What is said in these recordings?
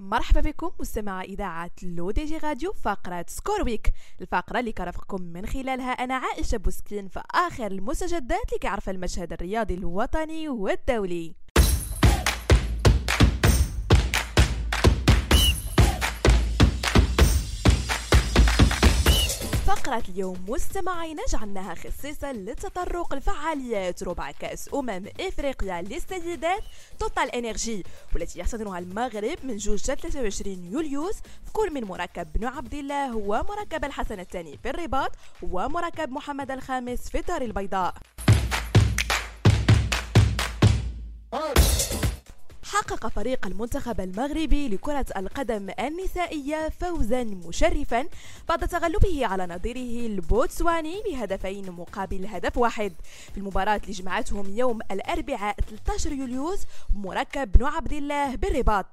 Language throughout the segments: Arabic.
مرحبا بكم مستمع إذاعة L'ODJ Radio فقرة Score Week الفقرة اللي كرفقكم من خلالها أنا عائشة بوسكين في آخر المستجدات اللي كيعرف المشهد الرياضي الوطني والدولي. فقرة اليوم مستمعينا جعلناها خصيصا للتطرق لفعاليات ربع كأس أمم إفريقيا للسيدات TotalEnergies والتي يحتضنها المغرب من جوج 23 يوليوز في كل من مركب بن عبد الله ومركب الحسن الثاني في الرباط ومركب محمد الخامس في الدار البيضاء. حقق فريق المنتخب المغربي لكرة القدم النسائية فوزا مشرفا بعد تغلبه على نظيره البوتسواني بهدفين مقابل هدف واحد. في المباراة اللي جمعتهم يوم الأربعاء 13 يوليوز مركب بن عبد الله بالرباط.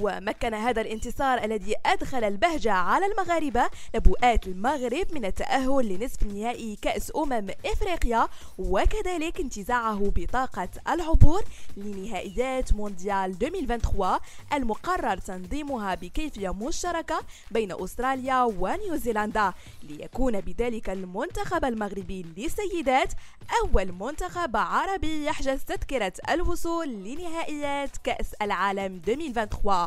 ومكن هذا الانتصار الذي أدخل البهجة على المغاربة نبوءات المغرب من التأهل لنصف نهائي كأس أمم إفريقيا وكذلك انتزاعه بطاقة العبور لنهائيات مونديال 2023 المقرر تنظيمها بكيفية مشتركة بين أستراليا ونيوزيلندا ليكون بذلك المنتخب المغربي للسيدات أول منتخب عربي يحجز تذكرة الوصول لنهائيات كأس العالم 2023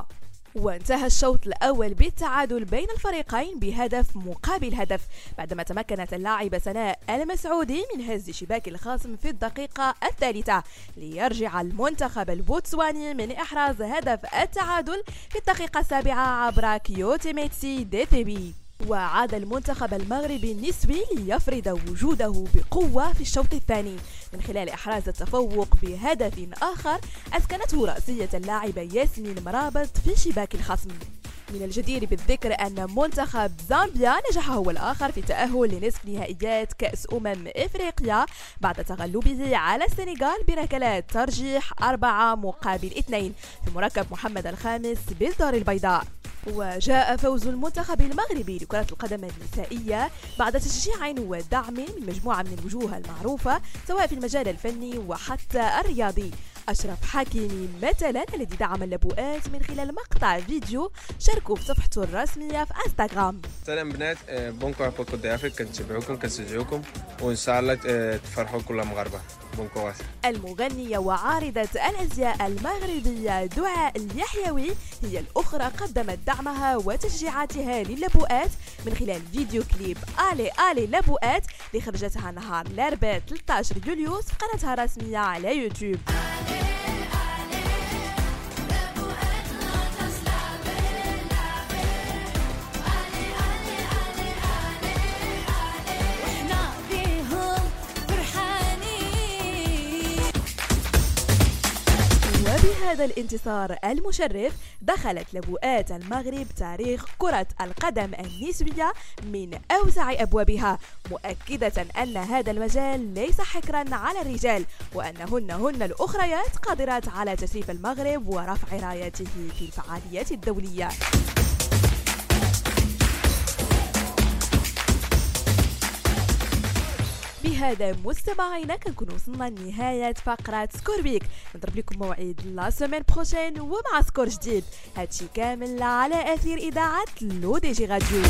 وانتهى الشوط الأول بالتعادل بين الفريقين بهدف مقابل هدف بعدما تمكنت اللاعبة سناء المسعودي من هز شباك الخصم في الدقيقة الثالثة ليرجع المنتخب البوتسواني من إحراز هدف التعادل في الدقيقة السابعة عبر كيوتي ميتسي ديثيبي وعاد المنتخب المغربي النسوي ليفرض وجوده بقوة في الشوط الثاني. من خلال إحراز التفوق بهدف آخر أسكنته رأسية اللاعبة ياسمين مرابط في شباك الخصم. من الجدير بالذكر أن منتخب زامبيا نجح هو الآخر في التأهل لنصف نهائيات كأس أمم إفريقيا بعد تغلبه على السنغال بركلات ترجيح أربعة مقابل اثنين في مركب محمد الخامس بالدار البيضاء. وجاء فوز المنتخب المغربي لكرة القدم النسائية بعد تشجيع ودعم من مجموعة من الوجوه المعروفة سواء في المجال الفني وحتى الرياضي. أشرف حكيمي مثلا الذي دعم اللبؤات من خلال مقطع فيديو شاركوا في صفحته الرسمية في إنستغرام. سلام بنات bon courage pour Coupe d'Afrique كنتبعوكم كنشجعوكم وإن شاء الله تفرحوا كل courage المغنية وعارضة الأزياء المغربية دعاء اليحيوي هي الأخرى قدمت دعمها وتشجيعاتها للبؤات من خلال فيديو كليب آلي آلي لبؤات اللي خرجتها نهار الأربعاء 13 يوليوز في قناتها الرسمية على يوتيوب. وبهذا الانتصار المشرف دخلت لبؤات المغرب تاريخ كرة القدم النسوية من أوسع أبوابها مؤكدة أن هذا المجال ليس حكرا على الرجال وأنهن هن الأخريات قادرات على تشريف المغرب ورفع رايته في الفعاليات الدولية. بهذا مستمعينا كنكون وصلنا لنهاية فقرة سكور بيك نضرب لكم موعد la semaine prochaine ومع score جديد. هادشي كامل على أثير إذاعة L'ODJ Radio